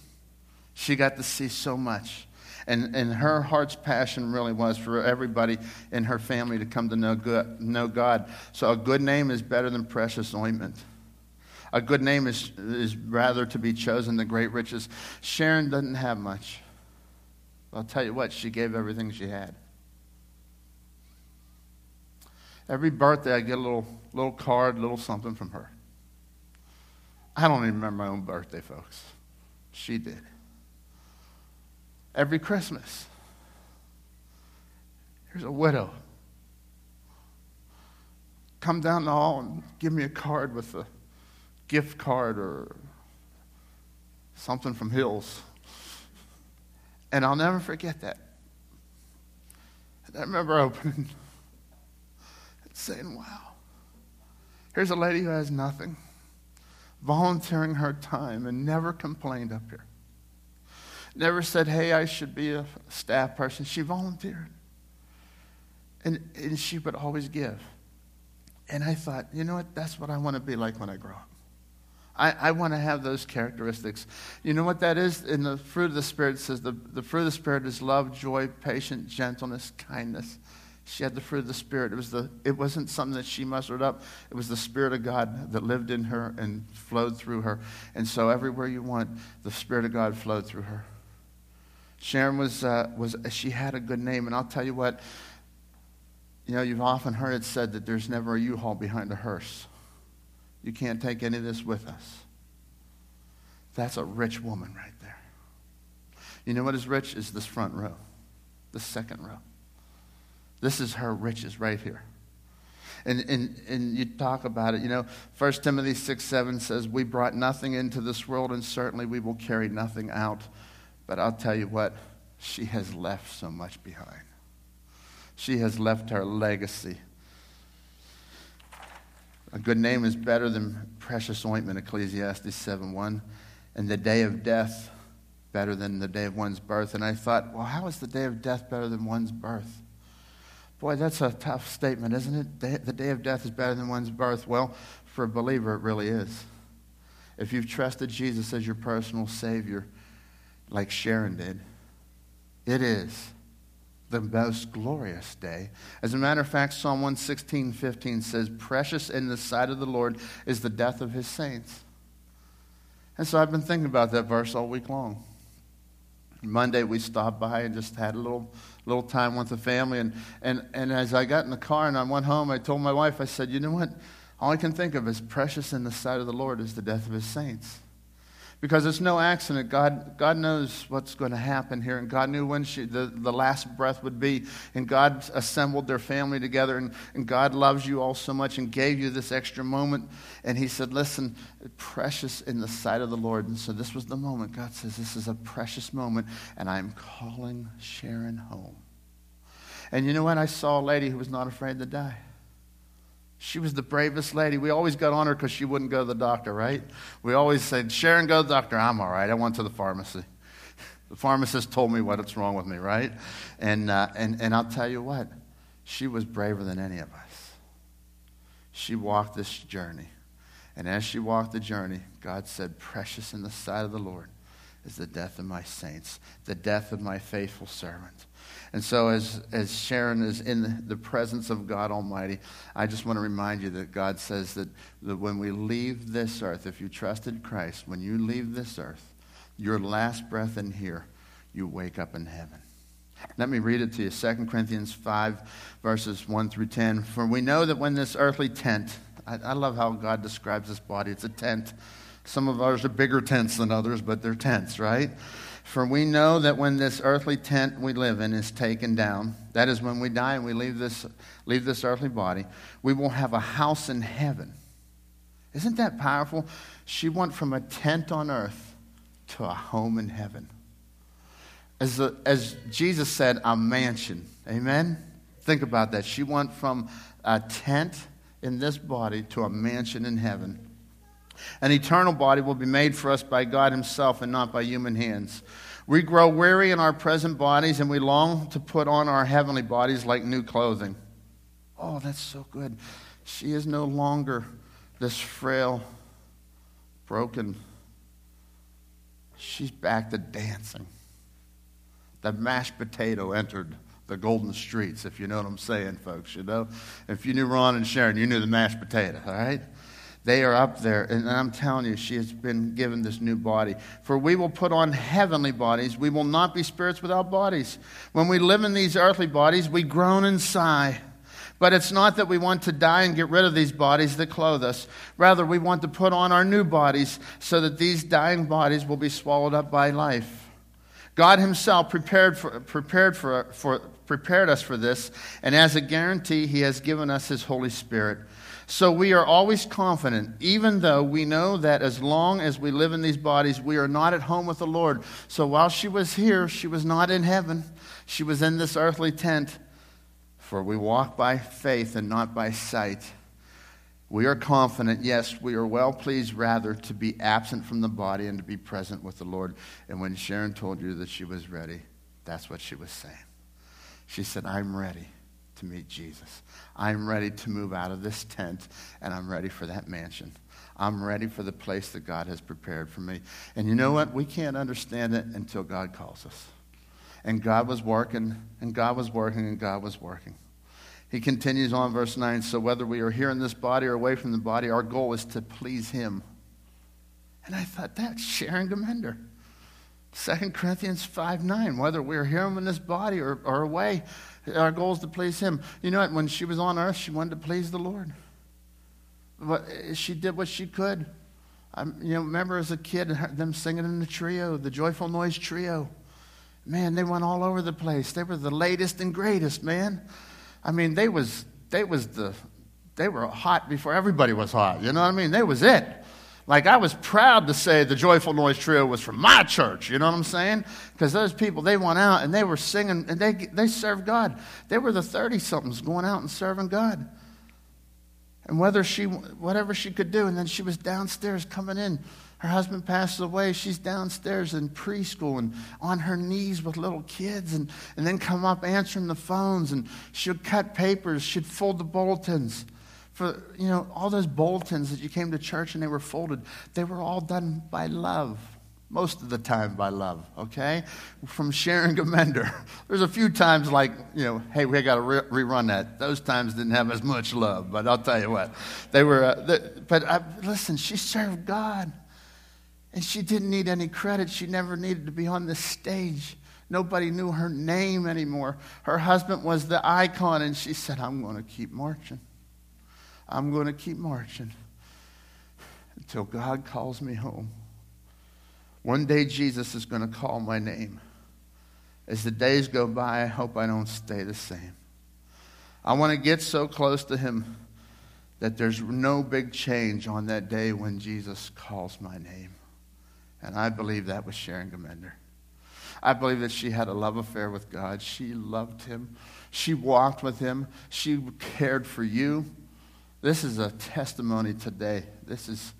She got to see so much. And, and her heart's passion really was for everybody in her family to come to know, good, know God. So a good name is better than precious ointment. A good name is, is rather to be chosen than great riches. Sharon doesn't have much. I'll tell you what, she gave everything she had. Every birthday, I get a little, little card, little something from her. I don't even remember my own birthday, folks. She did every Christmas. Here's a widow. Come down the hall and give me a card with a gift card or something from Hills. And I'll never forget that. And I remember opening and saying, wow, here's a lady who has nothing, volunteering her time and never complained up here never said, hey, I should be a staff person. She volunteered. And, and she would always give. And I thought, you know what? That's what I want to be like when I grow up. I, I want to have those characteristics. You know what that is? In the fruit of the Spirit, it says the, the fruit of the Spirit is love, joy, patience, gentleness, kindness. She had the fruit of the Spirit. It, was the, it wasn't something that she mustered up. It was the Spirit of God that lived in her and flowed through her. And so everywhere you went, the Spirit of God flowed through her. Sharon was, uh, was she had a good name. And I'll tell you what, you know, you've often heard it said that there's never a U-Haul behind a hearse. You can't take any of this with us. That's a rich woman right there. You know what is rich? Is this front row, the second row. This is her riches right here. And, and, and you talk about it, you know, 1 Timothy 6 7 says, We brought nothing into this world, and certainly we will carry nothing out. But I'll tell you what, she has left so much behind. She has left her legacy. A good name is better than precious ointment, Ecclesiastes 7 1. And the day of death better than the day of one's birth. And I thought, well, how is the day of death better than one's birth? Boy, that's a tough statement, isn't it? The day of death is better than one's birth. Well, for a believer, it really is. If you've trusted Jesus as your personal Savior, like Sharon did, it is the most glorious day. As a matter of fact, Psalm 116, 15 says, Precious in the sight of the Lord is the death of his saints. And so I've been thinking about that verse all week long. Monday we stopped by and just had a little little time with the family and, and, and as I got in the car and I went home, I told my wife, I said, you know what? All I can think of is precious in the sight of the Lord is the death of his saints. Because it's no accident. God, God knows what's going to happen here, and God knew when she, the, the last breath would be. And God assembled their family together, and, and God loves you all so much and gave you this extra moment. And He said, Listen, precious in the sight of the Lord. And so this was the moment. God says, This is a precious moment, and I'm calling Sharon home. And you know what? I saw a lady who was not afraid to die. She was the bravest lady. We always got on her because she wouldn't go to the doctor, right? We always said, Sharon, go to the doctor. I'm all right. I went to the pharmacy. The pharmacist told me what's wrong with me, right? And, uh, and, and I'll tell you what, she was braver than any of us. She walked this journey. And as she walked the journey, God said, Precious in the sight of the Lord is the death of my saints, the death of my faithful servant. And so, as, as Sharon is in the, presence of God Almighty, I just want to remind you that God says that, that when we leave this earth, if you trusted Christ, when you leave this earth, your last breath in here, you wake up in heaven. Let me read it to you 2 Corinthians 5, verses 1 through 10. For we know that when this earthly tent, I, I love how God describes this body, it's a tent. Some of ours are bigger tents than others, but they're tents, right? For we know that when this earthly tent we live in is taken down, that is when we die and we leave this, leave this earthly body, we will have a house in heaven. Isn't that powerful? She went from a tent on earth to a home in heaven. As, the, as Jesus said, a mansion. Amen? Think about that. She went from a tent in this body to a mansion in heaven. An eternal body will be made for us by God Himself and not by human hands. We grow weary in our present bodies and we long to put on our heavenly bodies like new clothing. Oh, that's so good. She is no longer this frail, broken. She's back to dancing. The mashed potato entered the golden streets, if you know what I'm saying, folks. You know, if you knew Ron and Sharon, you knew the mashed potato, all right? They are up there, and I'm telling you, she has been given this new body. For we will put on heavenly bodies. We will not be spirits without bodies. When we live in these earthly bodies, we groan and sigh. But it's not that we want to die and get rid of these bodies that clothe us. Rather, we want to put on our new bodies so that these dying bodies will be swallowed up by life. God Himself prepared, for, prepared, for, for, prepared us for this, and as a guarantee, He has given us His Holy Spirit. So we are always confident, even though we know that as long as we live in these bodies, we are not at home with the Lord. So while she was here, she was not in heaven, she was in this earthly tent. For we walk by faith and not by sight. We are confident, yes, we are well pleased rather to be absent from the body and to be present with the Lord. And when Sharon told you that she was ready, that's what she was saying. She said, I'm ready to meet Jesus. I'm ready to move out of this tent, and I'm ready for that mansion. I'm ready for the place that God has prepared for me. And you know what? We can't understand it until God calls us. And God was working, and God was working, and God was working. He continues on, verse 9 So whether we are here in this body or away from the body, our goal is to please Him. And I thought, that's Sharon Gminder. 2 Corinthians 5 9. Whether we're here in this body or, or away, our goal is to please Him. You know what? When she was on earth, she wanted to please the Lord. But uh, she did what she could. I, you know, remember as a kid, them singing in the trio, the Joyful Noise Trio. Man, they went all over the place. They were the latest and greatest, man. I mean, they was they was the they were hot before everybody was hot. You know what I mean? They was it. Like I was proud to say the Joyful Noise Trio was from my church. You know what I'm saying? Because those people they went out and they were singing and they they served God. They were the thirty somethings going out and serving God. And whether she whatever she could do, and then she was downstairs coming in. Her husband passes away. She's downstairs in preschool and on her knees with little kids, and, and then come up answering the phones. And she'd cut papers. She'd fold the bulletins for you know all those bulletins that you came to church and they were folded they were all done by love most of the time by love okay? From sharon gminder there's a few times like you know hey we got to re- rerun that. Those times didn't have as much love but i'll tell you what. They were uh, but uh, listen she served god and she didn't need any credit. She never needed to be on the stage. Nobody knew her name anymore. Her husband was the icon, and she said, I'm going to keep marching. I'm going to keep marching until God calls me home. One day Jesus is going to call my name. As the days go by, I hope I don't stay the same. I want to get so close to Him that there's no big change on that day when Jesus calls my name. And I believe that was Sharon Gminder. I believe that she had a love affair with God. She loved Him. She walked with Him. She cared for you. This is a testimony today. This is,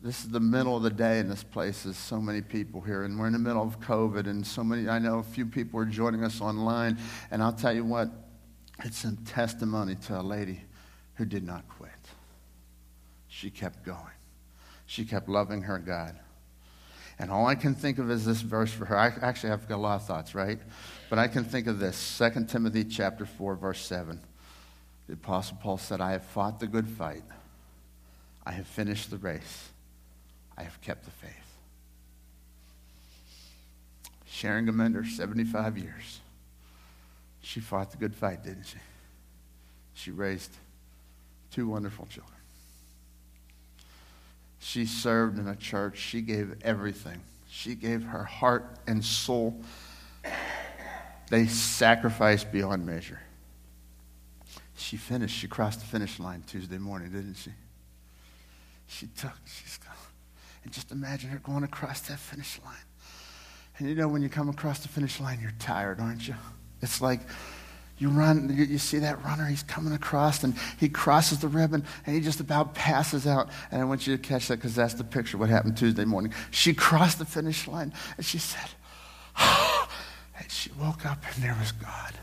this is the middle of the day in this place. There's so many people here, and we're in the middle of COVID, and so many, I know a few people are joining us online, and I'll tell you what, it's a testimony to a lady who did not quit. She kept going. She kept loving her God. And all I can think of is this verse for her. I actually have got a lot of thoughts, right? But I can think of this 2 Timothy chapter 4, verse 7. The Apostle Paul said, I have fought the good fight. I have finished the race. I have kept the faith. Sharon Gminder, 75 years. She fought the good fight, didn't she? She raised two wonderful children. She served in a church. She gave everything. She gave her heart and soul. They sacrificed beyond measure. She finished. She crossed the finish line Tuesday morning, didn't she? She took, she's gone. And just imagine her going across that finish line. And you know, when you come across the finish line, you're tired, aren't you? It's like you run, you, you see that runner, he's coming across, and he crosses the ribbon, and he just about passes out. And I want you to catch that because that's the picture what happened Tuesday morning. She crossed the finish line, and she said, and she woke up, and there was God.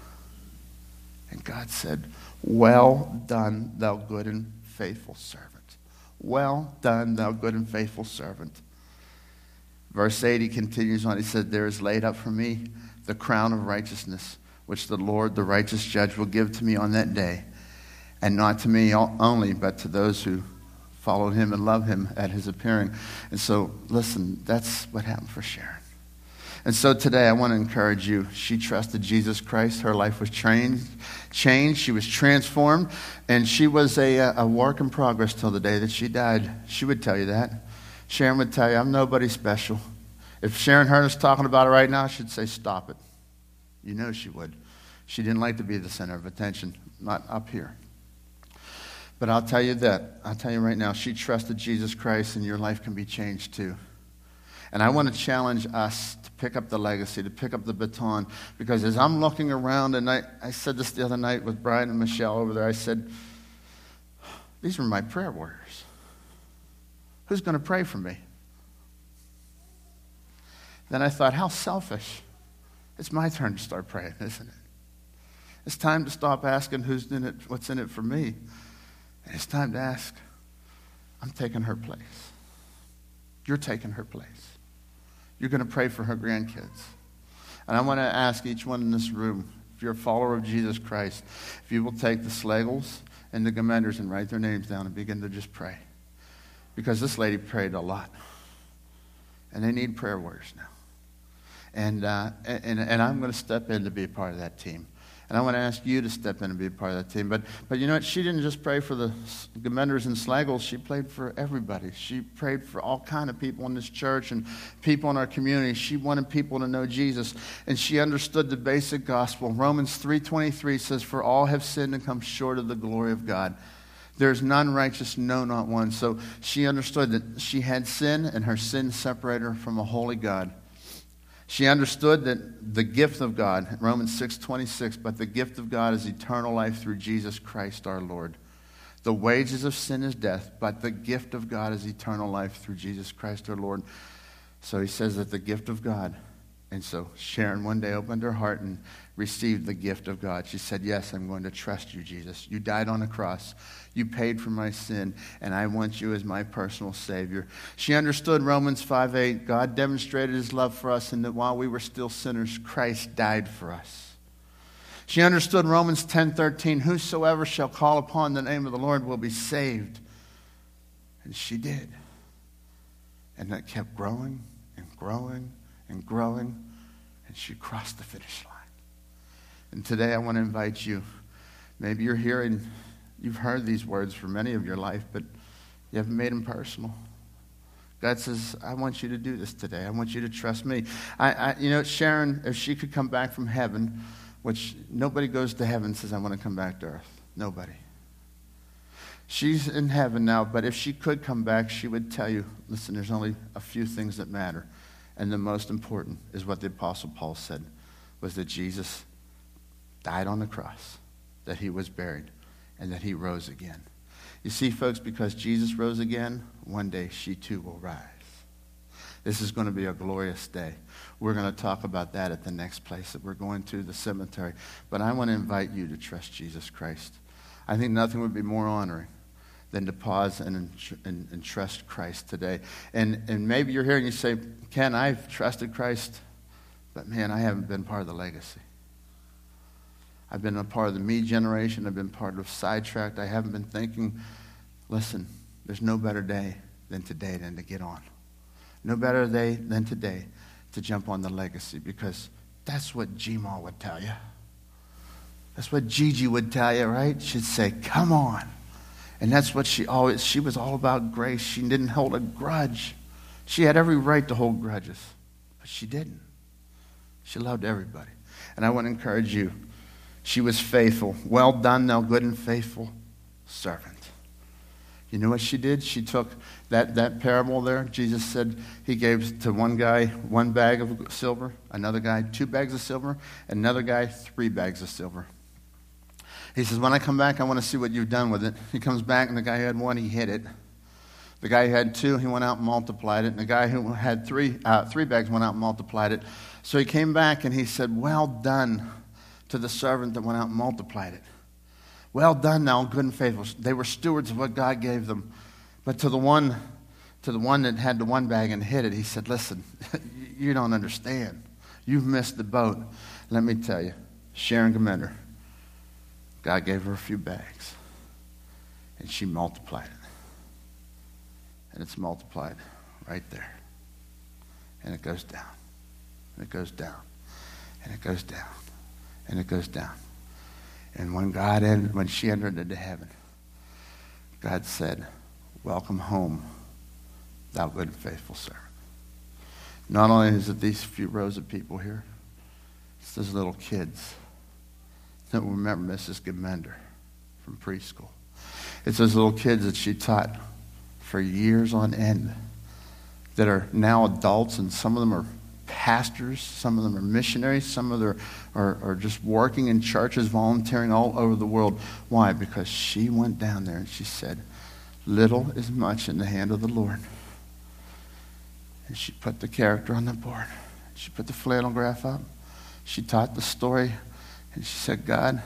And God said, Well done, thou good and faithful servant. Well done, thou good and faithful servant. Verse 8, he continues on. He said, There is laid up for me the crown of righteousness, which the Lord, the righteous judge, will give to me on that day. And not to me only, but to those who followed him and love him at his appearing. And so, listen, that's what happened for Sharon. And so today I want to encourage you. She trusted Jesus Christ. Her life was changed. She was transformed. And she was a, a work in progress till the day that she died. She would tell you that. Sharon would tell you, I'm nobody special. If Sharon heard us talking about it right now, she'd say, Stop it. You know she would. She didn't like to be the center of attention, not up here. But I'll tell you that. I'll tell you right now, she trusted Jesus Christ, and your life can be changed too. And I want to challenge us pick up the legacy, to pick up the baton, because as I'm looking around, and I, I said this the other night with Brian and Michelle over there, I said, These are my prayer warriors. Who's going to pray for me? Then I thought, How selfish. It's my turn to start praying, isn't it? It's time to stop asking who's in it, what's in it for me. And it's time to ask, I'm taking her place. You're taking her place. You're going to pray for her grandkids. And I want to ask each one in this room, if you're a follower of Jesus Christ, if you will take the Slagles and the Gminders and write their names down and begin to just pray. Because this lady prayed a lot. And they need prayer warriors now. And, uh, and, and I'm going to step in to be a part of that team. And I want to ask you to step in and be a part of that team. But, but you know what? She didn't just pray for the Gminders and Slagles. She prayed for everybody. She prayed for all kind of people in this church and people in our community. She wanted people to know Jesus. And she understood the basic gospel. Romans 3.23 says, For all have sinned and come short of the glory of God. There's none righteous, no, not one. So she understood that she had sin, and her sin separated her from a holy God. She understood that the gift of God, Romans 6:26, but the gift of God is eternal life through Jesus Christ our Lord. The wages of sin is death, but the gift of God is eternal life through Jesus Christ our Lord. So he says that the gift of God. And so Sharon one day opened her heart and received the gift of God. She said, Yes, I'm going to trust you, Jesus. You died on a cross. You paid for my sin, and I want you as my personal Savior. She understood Romans 5 8. God demonstrated his love for us, and that while we were still sinners, Christ died for us. She understood Romans 10 13. Whosoever shall call upon the name of the Lord will be saved. And she did. And that kept growing and growing and growing, and she crossed the finish line. And today I want to invite you. Maybe you're and you've heard these words for many of your life, but you haven't made them personal. God says, I want you to do this today. I want you to trust me. I, I, you know, Sharon, if she could come back from heaven, which nobody goes to heaven says, I want to come back to earth. Nobody. She's in heaven now, but if she could come back, she would tell you, listen, there's only a few things that matter. And the most important is what the Apostle Paul said, was that Jesus died on the cross, that he was buried, and that he rose again. You see, folks, because Jesus rose again, one day she too will rise. This is going to be a glorious day. We're going to talk about that at the next place that we're going to, the cemetery. But I want to invite you to trust Jesus Christ. I think nothing would be more honoring than to pause and, and, and trust Christ today. And, and maybe you're here and you say, Ken, I've trusted Christ, but man, I haven't been part of the legacy. I've been a part of the me generation. I've been part of sidetracked. I haven't been thinking, listen, there's no better day than today than to get on. No better day than today to jump on the legacy because that's what Gma would tell you. That's what Gigi would tell you, right? She'd say, come on. And that's what she always, she was all about grace. She didn't hold a grudge. She had every right to hold grudges, but she didn't. She loved everybody. And I want to encourage you. She was faithful. Well done, thou good and faithful servant. You know what she did? She took that, that parable there. Jesus said he gave to one guy one bag of silver, another guy two bags of silver, another guy three bags of silver. He says, When I come back, I want to see what you've done with it. He comes back, and the guy who had one, he hid it. The guy who had two, he went out and multiplied it. And the guy who had three, uh, three bags went out and multiplied it. So he came back and he said, Well done to the servant that went out and multiplied it. Well done, thou good and faithful. They were stewards of what God gave them. But to the one, to the one that had the one bag and hid it, he said, Listen, you don't understand. You've missed the boat. Let me tell you, Sharon Gminder, God gave her a few bags, and she multiplied it. And it's multiplied right there. And it goes down, and it goes down, and it goes down, and it goes down. And when God entered, when she entered into heaven, God said, Welcome home, thou good and faithful servant. Not only is it these few rows of people here, it's those little kids that remember Mrs. Gminder from preschool. It's those little kids that she taught for years on end that are now adults, and some of them are pastors, some of them are missionaries, some of them are, are, just working in churches, volunteering all over the world. Why? Because she went down there and she said, Little is much in the hand of the Lord. And she put the character on the board. She put the flannel graph up. She taught the story. And she said, God,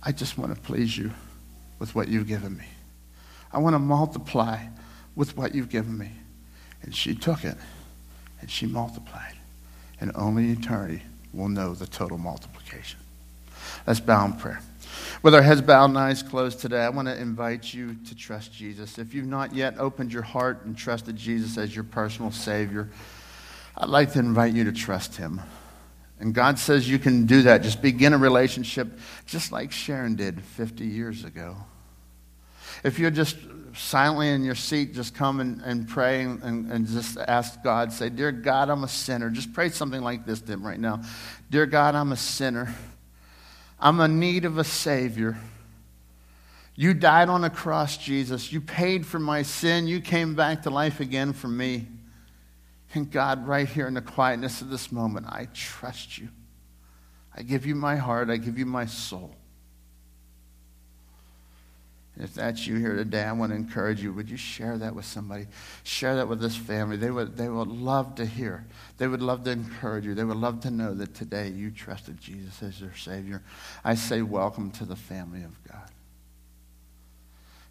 I just want to please you with what you've given me. I want to multiply with what you've given me. And she took it and she multiplied. And only eternity will know the total multiplication. Let's bow in prayer. With our heads bowed and eyes closed today, I want to invite you to trust Jesus. If you've not yet opened your heart and trusted Jesus as your personal Savior, I'd like to invite you to trust Him. And God says you can do that. Just begin a relationship just like Sharon did 50 years ago. If you're just silently in your seat, just come and, and pray and, and, just ask God, say, Dear God, I'm a sinner. Just pray something like this to Him right now. Dear God, I'm a sinner. I'm in need of a Savior. You died on a cross, Jesus. You paid for my sin. You came back to life again for me. And God, right here in the quietness of this moment, I trust you. I give you my heart. I give you my soul. And if that's you here today, I want to encourage you. Would you share that with somebody? Share that with this family. They would, they would love to hear. They would love to encourage you. They would love to know that today you trusted Jesus as their Savior. I say, welcome to the family of God.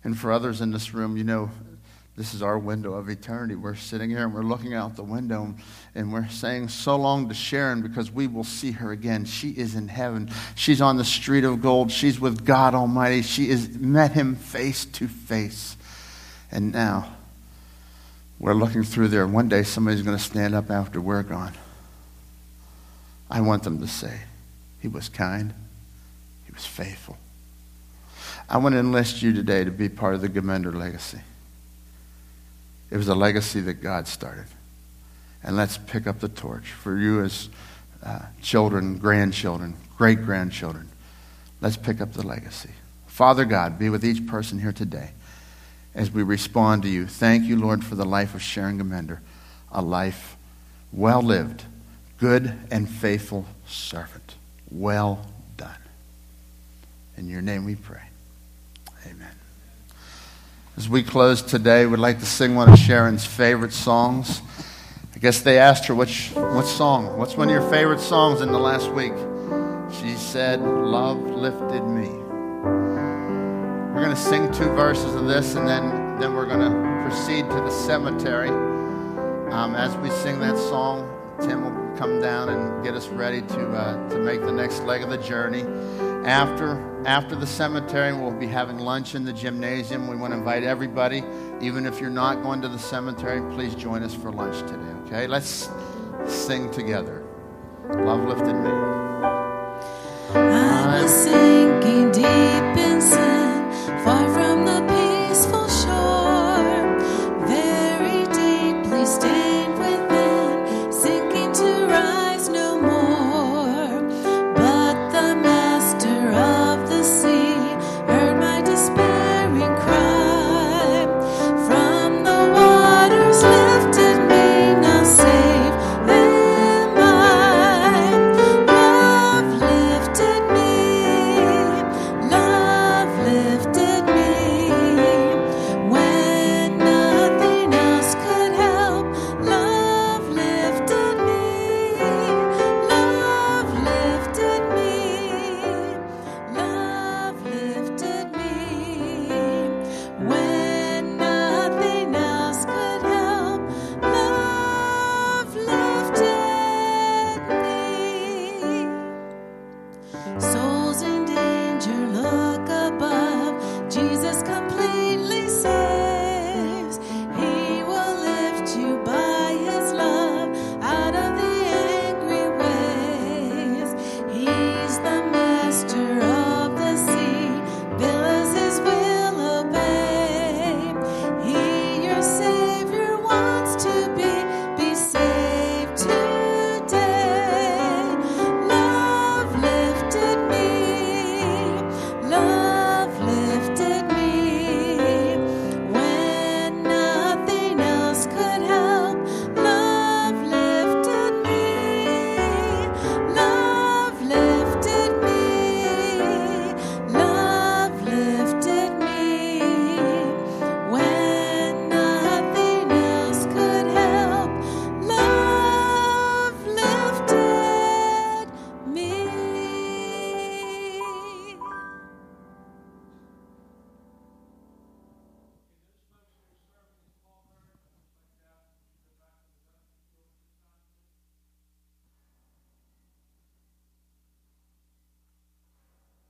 And for others in this room, you know, this is our window of eternity. We're sitting here and we're looking out the window and we're saying so long to Sharon because we will see her again. She is in heaven. She's on the street of gold. She's with God Almighty. She has met him face to face. And now we're looking through there. One day somebody's going to stand up after we're gone. I want them to say, He was kind, He was faithful. I want to enlist you today to be part of the Gminder legacy. It was a legacy that God started. And let's pick up the torch for you as uh, children, grandchildren, great grandchildren. Let's pick up the legacy. Father God, be with each person here today as we respond to you. Thank you, Lord, for the life of Sharon Gminder, a life well lived, good and faithful servant. Well done. In your name we pray. As we close today, we'd like to sing one of Sharon's favorite songs. I guess they asked her, which, what song? What's one of your favorite songs in the last week? She said, Love Lifted Me. We're going to sing two verses of this, and then, then we're going to proceed to the cemetery. Um, as we sing that song, Tim will come down and get us ready to, uh, to make the next leg of the journey. After, after the cemetery, we'll be having lunch in the gymnasium. We want to invite everybody, even if you're not going to the cemetery, please join us for lunch today, okay? Let's sing together. Love lifted me. I'm sinking deep.